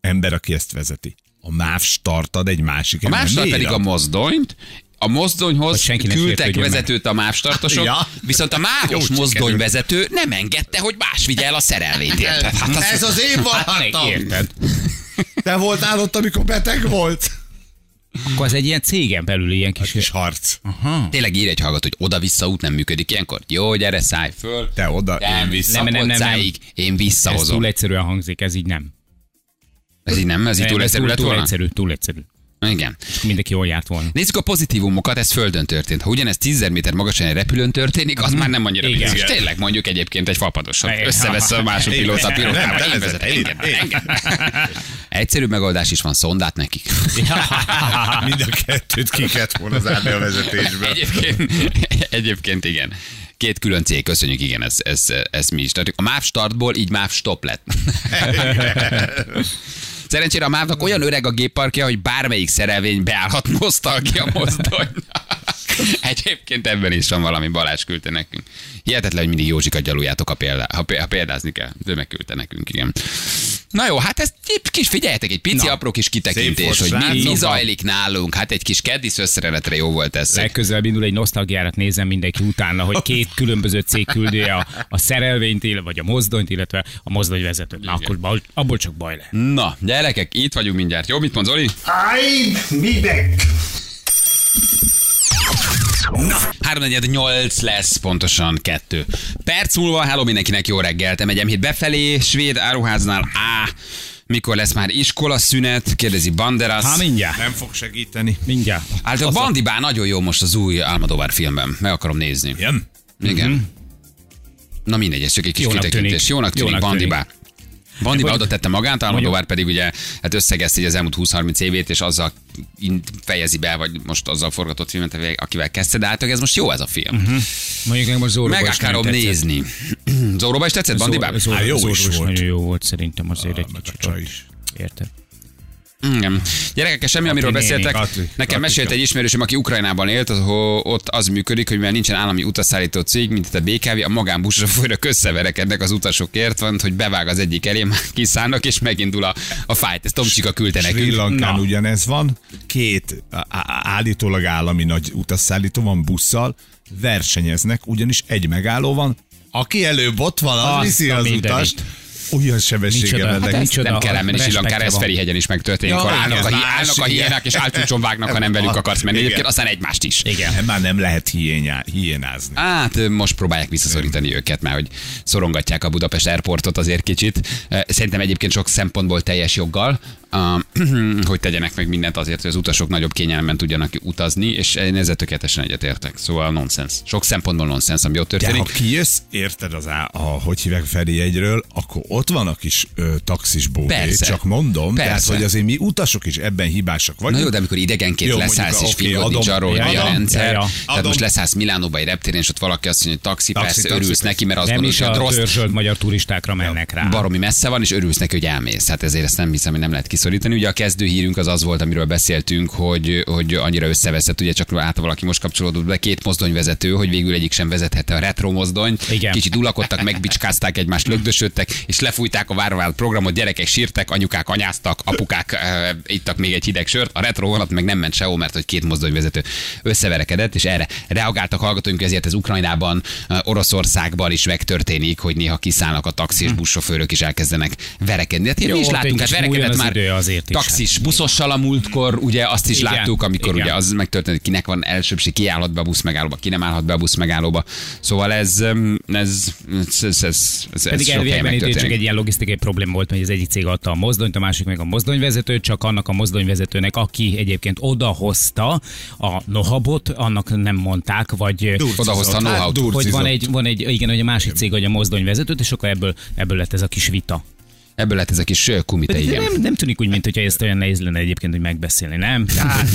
Speaker 3: ember, aki ezt vezeti. A máv startad egy másik
Speaker 1: A
Speaker 3: ember.
Speaker 1: MÁV start pedig a mozdonyt, a mozdonyhoz küldtek
Speaker 2: sértődjön meg.
Speaker 1: vezetőt a MÁV startosok,
Speaker 3: Ja.
Speaker 1: viszont a mávos mozdonyvezető nem engedte, hogy más vigye el a szerelvényt. Érted? Hát az,
Speaker 3: Ez az én
Speaker 2: Hát
Speaker 3: vonatom!
Speaker 2: érted.
Speaker 3: Te voltál ott, amikor beteg volt?
Speaker 2: Akkor az egy ilyen cégen belül ilyen kis...
Speaker 3: Kis harc.
Speaker 1: Tényleg ír egy hallgató, hogy oda-vissza út nem működik ilyenkor. Jó, gyere, szállj föl.
Speaker 3: Te oda,
Speaker 1: Nem,
Speaker 3: én vissza.
Speaker 2: Nem, nem, nem, nem.
Speaker 1: én
Speaker 2: Ez
Speaker 1: visszahozom.
Speaker 2: túl egyszerűen hangzik, ez így nem.
Speaker 1: Ez így nem, ez így túl
Speaker 2: ez
Speaker 1: egyszerű
Speaker 2: túl,
Speaker 1: lett
Speaker 2: túl
Speaker 1: volna?
Speaker 2: egyszerű, túl egyszerű.
Speaker 1: Igen.
Speaker 2: Mindenki jól járt volna.
Speaker 1: Nézzük a pozitívumokat, ez földön történt. Ha ugyanez 10 méter magasan egy repülőn történik, az már nem annyira biztos. Tényleg mondjuk egyébként egy fapadoson. Összevesz a másik pilóta pilótával. Én vezetek, megoldás is van, szondát nekik.
Speaker 3: Mind a kettőt ki kellett volna zárni a vezetésből.
Speaker 1: Egyébként, egyébként igen. Két külön cég, köszönjük, igen, ez, ez, ez mi is. Tehát a MÁV startból így MÁV stop lett. Szerencsére a MÁV-nak olyan öreg a gépparkja, hogy bármelyik szerelvény beállhat nosztalgia mozdony. Egyébként ebben is van valami, Balázs küldte nekünk. Hihetetlen, hogy mindig Józsikat gyaluljátok, ha, példá, ha, pé- ha példázni kell. Ő megküldte nekünk, igen. Na jó, hát egy kis figyeljetek, egy pici
Speaker 2: Na,
Speaker 1: apró kis kitekintés, hogy mi, mi zajlik nálunk. Hát egy kis keddisz összerenetre jó volt ez.
Speaker 2: Legközelebb indul egy nosztalgiárat nézem mindenki utána, hogy két különböző cég küldi a, a szerelvényt, illetve, vagy a mozdonyt, illetve a mozdonyvezetőt. Na, akkor baj, abból csak baj lehet.
Speaker 1: Na, gyerekek, itt vagyunk mindjárt. Jó, mit mond Zoli?
Speaker 4: Ein, mi meg?
Speaker 1: 348 lesz, pontosan kettő. Perc múlva, hello mindenkinek, jó reggelt. Megyem hét befelé, svéd áruháznál A. Mikor lesz már iskola szünet? Kérdezi Banderas.
Speaker 2: Ha mindjárt,
Speaker 3: Nem fog segíteni.
Speaker 2: mindjárt.
Speaker 1: Hát a Bandibá nagyon jó most az új Almodóvár filmben. Meg akarom nézni.
Speaker 3: Igen?
Speaker 1: Igen. Na mindegy, ez csak egy kis
Speaker 2: Jónak
Speaker 1: kitekintés.
Speaker 2: tűnik.
Speaker 1: Jónak tűnik
Speaker 2: Jónak
Speaker 1: Bandibá. Bandibá
Speaker 2: Mondjuk-
Speaker 1: oda tette magát, Almodóvár pedig ugye hát összegezte az elmúlt 20-30 évét, és azzal fejezi be, vagy most azzal forgatott filmet, akivel kezdte, de hát ez most jó ez a film. Uh-huh.
Speaker 2: Mondjuk nekem most Zóróba
Speaker 1: Meg akarom nézni. Zóróba is tetszett, Bandibá?
Speaker 2: Zó- Zó-
Speaker 3: Á, jó is volt.
Speaker 2: Nagyon jó volt szerintem azért egy kicsit. Érted?
Speaker 1: Igen. Gyerekek, semmi, amiről
Speaker 2: néni,
Speaker 1: beszéltek.
Speaker 3: Kati,
Speaker 1: Nekem
Speaker 3: Katika.
Speaker 1: mesélt egy ismerősöm, aki Ukrajnában élt, ahol ott az működik, hogy mivel nincsen állami utasszállító cég, mint itt a BKV, a magánbuszra folynak összeverekednek az utasokért, van, hogy bevág az egyik elé, kiszállnak, és megindul a, a fájt. Ezt Tomcsika küldte
Speaker 3: Sri
Speaker 1: nekünk.
Speaker 3: Lankán
Speaker 2: Na.
Speaker 3: ugyanez van. Két állítólag állami nagy utasszállító van busszal, versenyeznek, ugyanis egy megálló van, aki előbb ott van, az
Speaker 2: Azt
Speaker 3: viszi az
Speaker 2: mindenit.
Speaker 3: Olyan sebességgel mennek.
Speaker 2: Hát ez- Micsoda
Speaker 1: nem kell elmenni Silankár, ez. Ferihegyen is megtörténik.
Speaker 3: Ja,
Speaker 1: állnak, a, állnak a hiénák, és álcsúcson vágnak, ha nem velük akarsz menni. Egyébként aztán egymást is.
Speaker 2: Igen.
Speaker 3: Már nem lehet hiénázni.
Speaker 1: Hát most próbálják visszaszorítani őket, mert hogy szorongatják a Budapest Airportot azért kicsit. Szerintem egyébként sok szempontból teljes joggal, hogy tegyenek meg mindent azért, hogy az utasok nagyobb kényelemben tudjanak utazni, és én ezzel tökéletesen egyetértek. Szóval nonsens. Sok szempontból nonsens, ami ott
Speaker 3: De
Speaker 1: történik.
Speaker 3: ha kijössz, érted az á, a, hogy hívják Feri egyről, akkor ott van a kis ö, taxis
Speaker 1: Persze.
Speaker 3: csak mondom,
Speaker 1: Persze.
Speaker 3: tehát hogy azért mi utasok is ebben hibásak
Speaker 1: Na
Speaker 3: vagyunk.
Speaker 1: jó, de amikor idegenként
Speaker 3: Jó,
Speaker 1: leszállsz és figod
Speaker 3: adom.
Speaker 1: nincs arról, hogy mi a rendszer.
Speaker 2: Ja, ja.
Speaker 1: Tehát
Speaker 3: Adom.
Speaker 1: most leszállsz Milánóba egy reptéren, és ott valaki azt mondja, hogy taxi,
Speaker 3: Taxi,
Speaker 1: persze,
Speaker 3: taxi,
Speaker 1: örülsz
Speaker 3: taxi.
Speaker 1: neki, mert azt
Speaker 2: Nem
Speaker 1: gondolod,
Speaker 2: is
Speaker 1: hogy
Speaker 2: a
Speaker 1: rossz
Speaker 2: magyar turistákra mennek rá.
Speaker 1: baromi messze van, és örülsz neki, hogy elmész. Hát ezért ezt nem hiszem, hogy nem lehet kiszorítani. Ugye a kezdő hírünk az az volt, amiről beszéltünk, hogy, hogy annyira összeveszett, ugye csak át valaki most kapcsolódott be, két mozdonyvezető, hogy végül egyik sem vezethette a retro mozdony.
Speaker 2: Igen.
Speaker 1: Kicsit ulakodtak, megbicskázták egymást, lögdösödtek, és lefújták a várvált programot, gyerekek sírtek, anyukák anyáztak, apukák uh, ittak még egy hideg sört, a retro vonat meg nem ment sehol, mert hogy két mozdonyvezető összeverekedett, és erre reagáltak hallgatóink, ezért ez Ukrajnában, uh, Oroszországban is megtörténik, hogy néha kiszállnak a taxi és buszsofőrök is elkezdenek verekedni. Hát
Speaker 2: Jó,
Speaker 1: mi is
Speaker 2: egy
Speaker 1: hát verekedett már
Speaker 2: idő azért is,
Speaker 1: taxis buszossal a múltkor, ugye azt is
Speaker 2: Igen,
Speaker 1: láttuk, amikor
Speaker 2: igen.
Speaker 1: ugye az megtörtént, kinek van elsőbség, ki állhat be a busz megállóba, ki nem állhat be a busz megállóba. Szóval ez, ez, ez, ez, ez,
Speaker 2: Pedig elviekben itt csak egy ilyen logisztikai probléma volt, hogy az egyik cég adta a mozdonyt, a másik meg a mozdonyvezetőt, csak annak a mozdonyvezetőnek, aki egyébként odahozta a nohabot, annak nem mondták, vagy
Speaker 1: Odahozta a
Speaker 3: Hát,
Speaker 1: know-how-t.
Speaker 2: hogy van egy, van egy, igen, hogy a másik cég adja a mozdonyvezetőt, és akkor ebből, ebből lett ez a kis vita.
Speaker 1: Ebből lett ez a kis kumite, igen.
Speaker 2: nem, nem tűnik úgy, mint hogyha ezt olyan nehéz lenne egyébként, hogy megbeszélni, nem?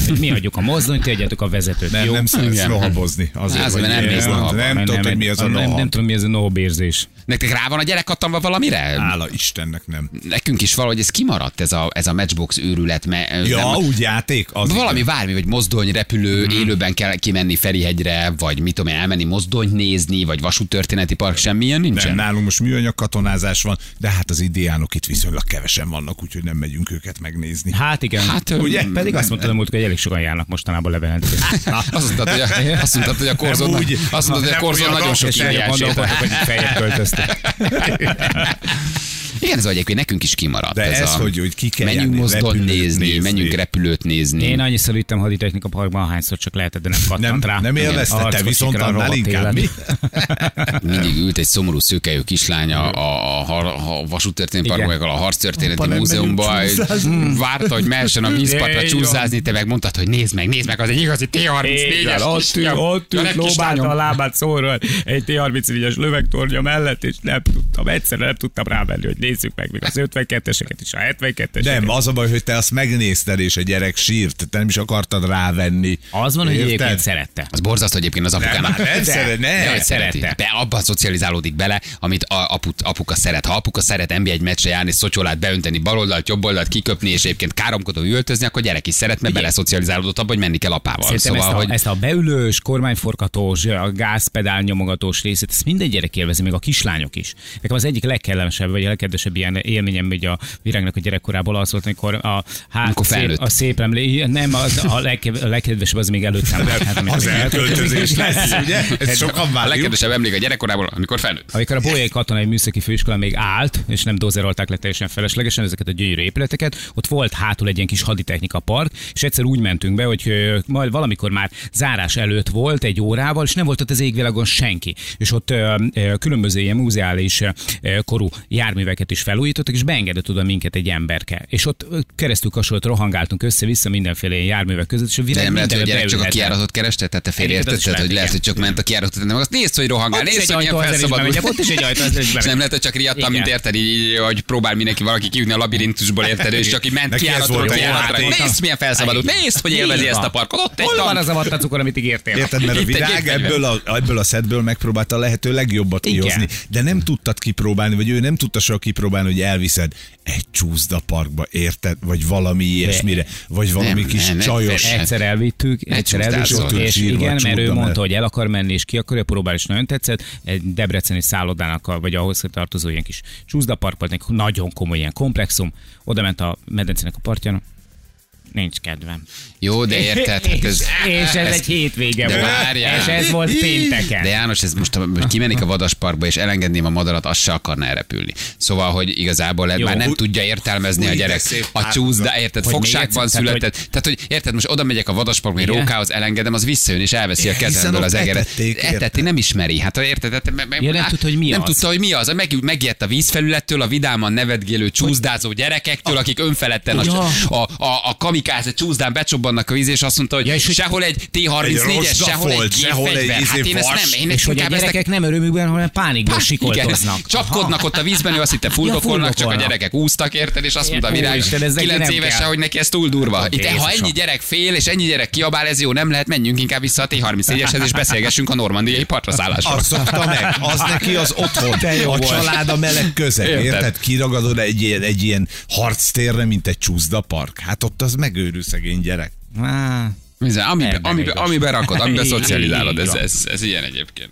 Speaker 2: Hogy mi adjuk a mozdonyt, ti adjátok a vezetőt.
Speaker 3: Nem,
Speaker 2: Jó?
Speaker 3: nem szeretsz
Speaker 1: Igen.
Speaker 3: nohabozni. Azért,
Speaker 1: mert nem mész nohabba.
Speaker 3: Nem tudod, hogy mi az a
Speaker 2: nem, nem,
Speaker 3: nohab.
Speaker 2: tudom, mi az a nohab érzés.
Speaker 1: Nektek rá van a gyerek kattanva valamire?
Speaker 3: Hála Istennek nem.
Speaker 1: Nekünk is valahogy ez kimaradt, ez a, ez a matchbox őrület. Mert
Speaker 3: Ja,
Speaker 1: nem,
Speaker 3: úgy játék? Az
Speaker 1: Valami vármi, vagy mozdony, repülő,
Speaker 3: Mhm.
Speaker 1: élőben kell kimenni Ferihegyre, vagy mit tudom én, elmenni mozdonyt nézni, vagy vasúttörténeti park, semmilyen nincsen.
Speaker 3: Nem, nálunk most műanyag katonázás van, de hát az indiánok itt viszonylag kevesen vannak, úgyhogy nem megyünk őket megnézni.
Speaker 2: Hát igen.
Speaker 1: Hát,
Speaker 2: ugye? Pedig azt mondtad, hogy elég sokan járnak mostanában levelenteni.
Speaker 1: Azt mondtad, hogy a, azt mondtad, hogy a korzon,
Speaker 3: úgy.
Speaker 1: azt mondtad, hogy a korzon nagyon sok
Speaker 2: gondolkodtak, hogy feljebb költöztek.
Speaker 1: Igen, ez egyébként nekünk is kimaradt.
Speaker 3: De ez,
Speaker 1: a,
Speaker 3: hogy- hogy ki kell
Speaker 1: menjünk
Speaker 3: járni, repülőt
Speaker 1: nézni,
Speaker 3: nézni.
Speaker 1: menjünk repülőt nézni.
Speaker 2: Én annyiszor vittem haditechnika parkban, ahányszor csak lehetett, de nem kattant
Speaker 3: Nem,
Speaker 2: rá.
Speaker 3: nem élvezte, te
Speaker 2: Arckosikra
Speaker 3: viszont annál inkább mi?
Speaker 1: Mindig ült egy szomorú szőkejű kislány a, a, a, a vasútörténeti parkban, a harctörténeti múzeumban,
Speaker 3: csúszázni.
Speaker 1: várta, hogy mehessen a vízpartra csúszázni, te meg mondtad, hogy nézd meg, nézd meg, az egy igazi T-34-es
Speaker 2: Igen, ott ült, ott ült, lóbálta a lábát szóról egy T-34-es lövegtornya mellett, és nem tudtam, egyszerűen nem tudtam rávenni, hogy nézzük meg még az 52-eseket is, a 72-eseket.
Speaker 3: Nem, az a baj, hogy te azt megnézted, és a gyerek sírt, te nem is akartad rávenni.
Speaker 2: Az van, hogy
Speaker 3: Érted?
Speaker 2: egyébként szerette.
Speaker 1: Az borzasztó egyébként az
Speaker 3: Nem, már nem
Speaker 2: De-
Speaker 3: szeret,
Speaker 1: De,
Speaker 3: ne.
Speaker 1: hogy szereti.
Speaker 2: szerette.
Speaker 1: Be, abban szocializálódik bele, amit a, aput, apuka szeret. Ha apuka szeret NBA egy meccsre járni, szocsolát beönteni, baloldalt, jobboldalt kiköpni, és egyébként káromkodó üvöltözni, akkor gyerek is szeret, mert bele szocializálódott abba, hogy menni kell apával.
Speaker 2: Szerintem
Speaker 1: szóval,
Speaker 2: ezt, a,
Speaker 1: hogy
Speaker 2: ezt a beülős, kormányforgatós, a gázpedál nyomogatós részét, ezt minden gyerek élvezi, még a kislányok is. Nekem az egyik legkellemesebb, vagy a legkedvesebb ilyen élményem hogy a virágnak a gyerekkorából az volt, amikor a, hát,
Speaker 1: Amikor
Speaker 2: szép, a szép emlé, nem, az, a, legkev, a legkedvesebb az még előttem. volt. Hát,
Speaker 3: Az elköltözés lesz, ugye? Ez sokan
Speaker 1: a
Speaker 3: várjuk.
Speaker 1: legkedvesebb emlék a gyerekkorából, amikor felnőtt.
Speaker 2: amikor a Bolyai Katonai Műszaki Főiskola még állt, és nem dozerolták le teljesen feleslegesen ezeket a gyönyörű épületeket, ott volt hátul egy ilyen kis haditechnika park, és egyszer úgy mentünk be, hogy majd valamikor már zárás előtt volt egy órával, és nem volt ott az égvilágon senki. És ott különböző ilyen muzeális ö, korú járműveket is felújítottak, és beengedett oda minket egy emberke. És ott keresztül kasolt rohangáltunk össze-vissza mindenféle ilyen járművek között, és a virág
Speaker 1: nem lehet, hogy gyerek csak a kiáratot kereste, tehát te félreértetted, hogy
Speaker 2: lehet,
Speaker 1: hogy csak ment a kiáratot, de meg azt nézd, hogy rohangál, nézd, hogy
Speaker 2: is
Speaker 1: felszabadult.
Speaker 2: bemegyek, ott is egy ajtó,
Speaker 1: És nem lehet, hogy csak riadtam, mint érted, így, hogy próbál mindenki valaki kiütni a labirintusból, érted, és csak így ment kiáratról kiáratra. Nézd, milyen felszabadult, nézd, hogy élvezi ezt a parkot. Ott egy
Speaker 2: Hol van az a vattacukor, amit ígértél?
Speaker 3: Érted, mert a virág ebből a, ebből a szedből megpróbálta a lehető legjobbat kihozni, de nem tudtad kipróbálni, vagy ő nem tudta soha kipróbálni, hogy elviszed egy csúszda parkba, érted, vagy valami ilyesmire, vagy valami
Speaker 1: Nem,
Speaker 3: kis
Speaker 1: nem,
Speaker 3: csajos.
Speaker 1: nem.
Speaker 2: Egyszer elvittük, egyszer elvittük, és
Speaker 3: Sírva,
Speaker 2: igen, mert ő
Speaker 3: csúszda,
Speaker 2: mondta, hogy el akar menni, és ki akarja próbálni, és nagyon tetszett. Egy debreceni szállodának, vagy ahhoz tartozó ilyen kis csúszdapark volt, egy nagyon komoly ilyen komplexum. Oda ment a medencének a partján, Nincs kedvem.
Speaker 1: Jó, de érted? Hát
Speaker 2: és,
Speaker 1: ez,
Speaker 2: és ez, egy hétvége
Speaker 1: de
Speaker 2: volt.
Speaker 1: várjál.
Speaker 2: És ez volt pénteken.
Speaker 1: De János, ez most, hogy kimennék a vadasparkba és elengedném a madarat, az se akarna elrepülni. Szóval, hogy igazából
Speaker 2: Jó,
Speaker 1: már nem
Speaker 3: úgy-
Speaker 1: tudja értelmezni a
Speaker 3: úgy,
Speaker 1: gyerek
Speaker 3: de szép
Speaker 1: a csúszda, érted?
Speaker 2: Hogy
Speaker 1: Fogságban
Speaker 2: egyszer, tehát,
Speaker 1: született. Tehát, hogy érted, most oda megyek a vadasparkba, egy rókához elengedem, az visszajön és elveszi a kezemből az egeret. Eteti, nem ismeri. Hát érted? Hát,
Speaker 2: nem tudta, hogy mi
Speaker 1: nem
Speaker 2: az.
Speaker 1: tudta, hogy mi az. Meg, megijedt a vízfelülettől, a vidáman nevetgélő csúszdázó gyerekektől, akik önfeledten a,
Speaker 2: Ja.
Speaker 1: a, a, a kamikáze csúszdán becsobbannak a víz, és azt mondta, hogy
Speaker 2: Ja, és hogy-
Speaker 1: sehol egy T-34-es,
Speaker 3: Egy rozsda
Speaker 1: sehol egy
Speaker 3: egy
Speaker 1: gépfegyver. Hát
Speaker 3: izé
Speaker 1: én ezt nem, én
Speaker 2: És
Speaker 1: ezt
Speaker 2: hogy a gyerekek nem örömükben, hanem pánikban
Speaker 1: Pá,
Speaker 2: sikoltoznak.
Speaker 1: Csapkodnak ott a vízben, ő azt hitte fuldokolnak, csak a gyerekek úsztak, érted, és azt mondta a virág,
Speaker 2: Úristen, ez neki
Speaker 1: 9
Speaker 2: nem
Speaker 1: évesen, hogy neki ez túl durva. Itt, ha ennyi gyerek fél, és ennyi gyerek kiabál, ez jó, nem lehet, menjünk inkább vissza a T-34-eshez, és beszélgessünk a normandiai partra szállásról.
Speaker 3: Azt szokta meg, az neki az otthon, a család, a meleg közeg,
Speaker 1: Érted.
Speaker 3: Kiragadod egy ilyen, egy ilyen harctérre, mint egy csúszdapark. Hát ott az megőrül szegény gyerek.
Speaker 2: Á,
Speaker 1: amiben, amiben, amiben rakod, amiben szocializálod, ez, ez, ez ilyen egyébként.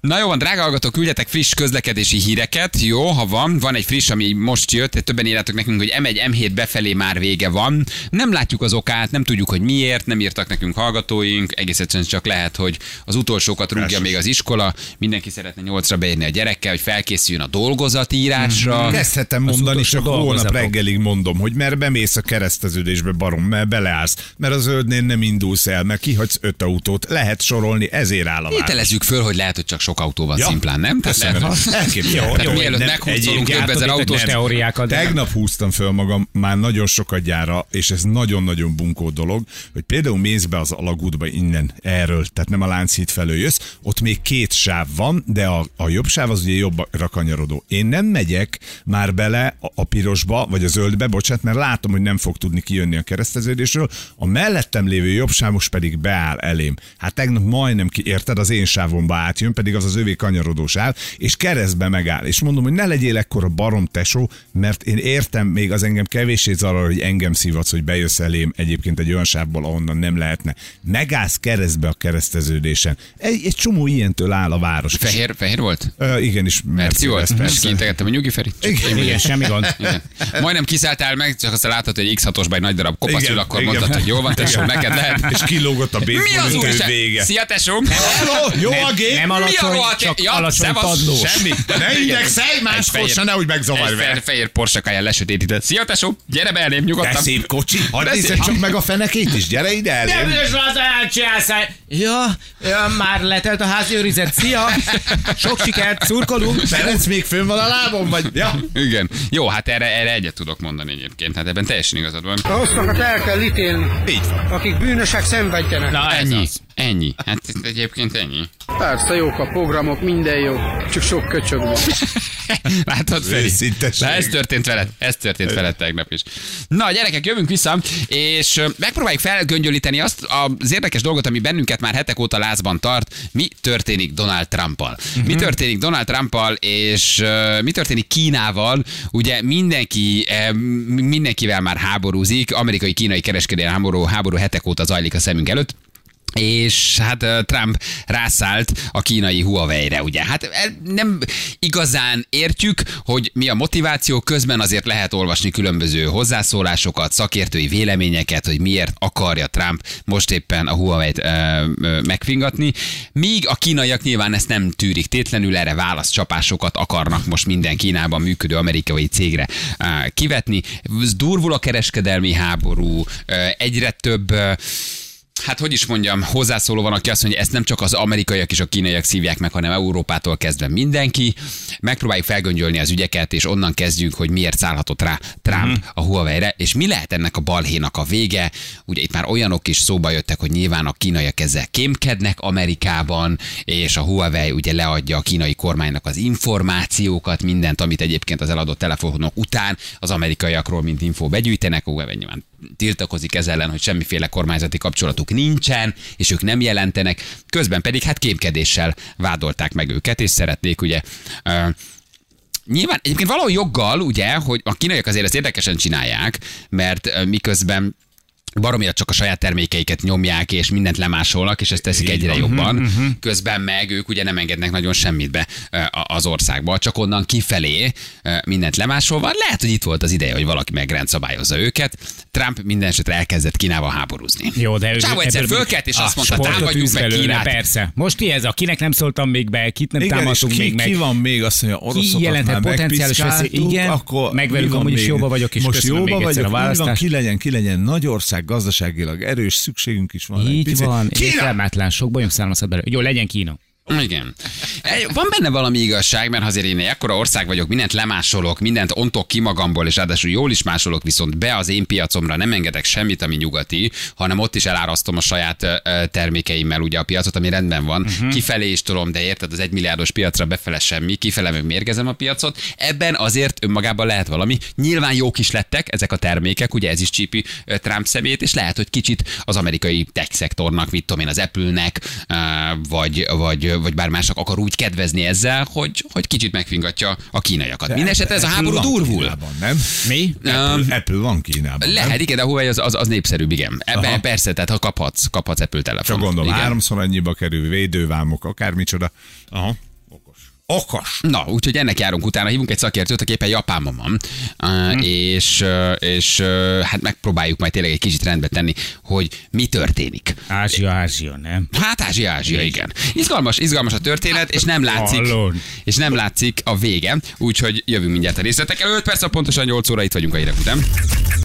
Speaker 1: Na jó van, drága hallgatók, küldjetek friss közlekedési híreket. Jó, ha van, van egy friss, ami most jött, többen írjátok nekünk, hogy M1, M7 befelé már vége van. Nem látjuk az okát, nem tudjuk, hogy miért, nem írtak nekünk hallgatóink, egész egyszerűen csak lehet, hogy az utolsókat rúgja még az iskola, mindenki szeretne nyolcra beérni a gyerekkel, hogy felkészüljön a dolgozatírásra.
Speaker 3: Kezdhetem mondani, csak holnap reggelig mondom, hogy mert bemész a kereszteződésbe barom, mert beleállsz, mert az zöldnél nem indulsz el, mert kihagysz öt autót, lehet sorolni, ezért áll a.
Speaker 1: Tételezzük föl, hogy lehet, hogy csak sok autó van
Speaker 3: Ja.
Speaker 1: szimplán, nem?
Speaker 3: Köszönöm.
Speaker 1: lehet,
Speaker 3: Elképzelhetem.
Speaker 1: Tehát
Speaker 3: Jó,
Speaker 1: mielőtt
Speaker 3: egyébként
Speaker 1: több ezer autós
Speaker 2: a teóriákat.
Speaker 3: Tegnap húztam föl magam már nagyon sokat gyára, és ez nagyon-nagyon bunkó dolog, hogy például mész be az alagútba innen erről, tehát nem a Lánchíd felől jössz, ott még két sáv van, de a, a jobb sáv az ugye jobbra kanyarodó. Én nem megyek már bele a, a pirosba, vagy a zöldbe, bocsánat, mert látom, hogy nem fog tudni kijönni a kereszteződésről, a mellettem lévő jobb sávos pedig beáll elém. Hát tegnap majdnem ki, érted, az én sávomba átjön, pedig az az övé kanyarodó sáv, és keresztbe megáll. És mondom, hogy ne legyél ekkora barom tesó, mert én értem, még az engem kevéssé zavar, hogy engem szívatsz, hogy bejössz elém egyébként egy olyan sávból, ahonnan nem lehetne. Megállsz keresztbe a kereszteződésen. Egy, egy csomó ilyentől áll a város.
Speaker 1: Fehér, fehér volt?
Speaker 3: Ö, igenis,
Speaker 1: Merci volt?
Speaker 3: Mercedes,
Speaker 1: És
Speaker 3: persze.
Speaker 1: kiintegettem a nyugi Feri?
Speaker 2: Igen,
Speaker 1: vagyok.
Speaker 2: semmi gond.
Speaker 1: Igen. Majdnem kiszálltál meg, csak aztán látod, hogy egy X6-osban egy nagy darab kopasz
Speaker 3: Igen,
Speaker 1: ül, akkor
Speaker 3: igen.
Speaker 1: mondtad, hogy jó van, tesó, neked lehet.
Speaker 3: És kilógott a
Speaker 1: Mi az
Speaker 3: baseball vége.
Speaker 1: Szia, tesó!
Speaker 3: Hello, jó a gép?
Speaker 2: Nem
Speaker 1: Mi a
Speaker 2: alacsony,
Speaker 1: rohadt-
Speaker 2: csak
Speaker 1: Ja,
Speaker 2: alacsony
Speaker 1: szevasz.
Speaker 2: padlós.
Speaker 3: Semmi. Ne indexelj, máskor se nehogy megzavarj vele.
Speaker 1: fehér Porsche káján lesötétített. Szia, tesó! Gyere be elém,
Speaker 3: De
Speaker 1: nyugodtan.
Speaker 3: szép kocsi. Hadd
Speaker 1: De szép.
Speaker 3: csak meg a fenekét is. Gyere ide
Speaker 2: Nem
Speaker 3: elém.
Speaker 2: is az elcsinálsz. Ja, ja, már letelt a házi őrizet. Szia! Sok sikert, szurkolunk.
Speaker 3: Ferenc még fönn van a lábom, vagy? Ja.
Speaker 1: Igen. Jó, hát erre, erre egyet tudok mondani egyébként. Hát ebben teljesen igazad van.
Speaker 4: A rosszakat el kell ítélni,
Speaker 3: Így van.
Speaker 4: akik bűnösek szenvedjenek.
Speaker 2: Na, ez
Speaker 1: Ennyi.
Speaker 2: az.
Speaker 1: Ennyi. Hát egyébként ennyi.
Speaker 4: Persze jók a programok, minden jó, csak sok köcsög van.
Speaker 1: Látod, Feri? Na, ez történt veled, ez történt veled tegnap is. Na, gyerekek, jövünk vissza, és megpróbáljuk felgöngyölíteni azt az érdekes dolgot, ami bennünket már hetek óta lázban tart. Mi történik Donald Trumpal? Mi történik Donald Trumpal, és ö, mi történik Kínával? Ugye mindenki, eh, mindenkivel már háborúzik, amerikai-kínai kereskedelmi háború, háború hetek óta zajlik a szemünk előtt. És hát Trump rászállt a kínai Huawei-re, ugye? Hát el- nem igazán értjük, hogy mi a motiváció, közben azért lehet olvasni különböző hozzászólásokat, szakértői véleményeket, hogy miért akarja Trump most éppen a Huawei-t ö, ö, megfingatni, míg a kínaiak nyilván ezt nem tűrik tétlenül, erre válaszcsapásokat akarnak most minden Kínában működő amerikai cégre ö, kivetni. Durvul a kereskedelmi háború, ö, egyre több ö, Hát hogy is mondjam, hozzászóló van, aki azt mondja, ezt nem csak az amerikaiak és a kínaiak szívják meg, hanem Európától kezdve mindenki. Megpróbáljuk felgöngyölni az ügyeket, és onnan kezdjünk, hogy miért szállhatott rá Trump
Speaker 3: Mhm.
Speaker 1: a Huawei-re, és mi lehet ennek a balhénak a vége. Ugye itt már olyanok is szóba jöttek, hogy nyilván a kínaiak ezzel kémkednek Amerikában, és a Huawei ugye leadja a kínai kormánynak az információkat, mindent, amit egyébként az eladott telefonok után az amerikaiakról, mint info begyűjtenek. Huawei nyilván tiltakozik ez ellen, hogy semmiféle kormányzati kapcsolatuk nincsen, és ők nem jelentenek. Közben pedig hát kémkedéssel vádolták meg őket, és szeretnék ugye ö, Nyilván egyébként valahol joggal, ugye, hogy a kínaiak azért ezt érdekesen csinálják, mert miközben baromira csak a saját termékeiket nyomják, és mindent lemásolnak, és ezt teszik
Speaker 3: Így
Speaker 1: egyre
Speaker 3: van.
Speaker 1: jobban. Közben meg ők ugye nem engednek nagyon semmit be a- az országba, csak onnan kifelé mindent lemásolva. Lehet, hogy itt volt az ideje, hogy valaki megrendszabályozza őket. Trump minden esetre elkezdett Kínával háborúzni.
Speaker 2: Jó, de ő-
Speaker 1: Csávó egyszer fölkelt, és azt mondta, támadjuk meg
Speaker 2: belőle,
Speaker 1: Kínát.
Speaker 2: Persze. Most ki ez? Akinek nem szóltam még be, kit nem
Speaker 3: Igen, és
Speaker 2: támadtunk
Speaker 3: ki,
Speaker 2: még meg.
Speaker 3: ki van még azt mondja, oroszokat
Speaker 2: Ki jelenthet
Speaker 3: már
Speaker 2: potenciális veszély? Igen,
Speaker 3: akkor
Speaker 2: meg velük
Speaker 3: mi van
Speaker 2: amúgy is jóba vagyok, és
Speaker 3: Most jóba
Speaker 2: a
Speaker 3: vagyok, így van,
Speaker 2: választást.
Speaker 3: ki legyen, ki legyen, nagy ország, gazdaságilag erős, szükségünk is van. egy
Speaker 2: Így
Speaker 3: picit.
Speaker 2: van, és kellemetlen, sok bajunk származhat belőle. Jó, legyen Kína.
Speaker 1: Igen. Van benne valami igazság, mert azért én egy ekkora ország vagyok, mindent lemásolok, mindent ontok ki magamból, és ráadásul jól is másolok, viszont be az én piacomra nem engedek semmit, ami nyugati, hanem ott is elárasztom a saját termékeimmel ugye a piacot, ami rendben van. Uh-huh. Kifelé is tolom, de érted, az egymilliárdos piacra befele semmi, kifele meg mérgezem a piacot. Ebben azért önmagában lehet valami. Nyilván jók is lettek ezek a termékek, ugye ez is csípi Trump szemét, és lehet, hogy kicsit az amerikai tech szektornak, mit tudom én, az Apple-nek, vagy, vagy, vagy bár másnak akar úgy kedvezni ezzel, hogy, hogy kicsit megfingatja a kínaiakat. Mindenesetre ez a háború durvul.
Speaker 3: Kínában, nem?
Speaker 2: Mi?
Speaker 3: Apple, Apple van Kínában. nem?
Speaker 1: Lehet, igen, de a Huawei az, az, az népszerűbb, igen. Ebben persze, tehát ha kaphatsz, kaphatsz Apple telefon.
Speaker 3: Csak gondolom,
Speaker 1: igen.
Speaker 3: háromszor annyiba kerül, védővámok, akármicsoda. Aha, Okos.
Speaker 1: Na, úgyhogy ennek járunk utána, hívunk egy szakértőt, aki éppen Japánban van, uh, és, és hát megpróbáljuk majd tényleg egy kicsit rendbe tenni, hogy mi történik.
Speaker 2: Ázsia, Ázsia, nem?
Speaker 1: Hát Ázsia, Ázsia, igen. Izgalmas, izgalmas a történet, és nem látszik, és nem látszik a vége, úgyhogy jövünk mindjárt a részletekkel. 5 perc, pontosan 8 óra itt vagyunk a hírek után.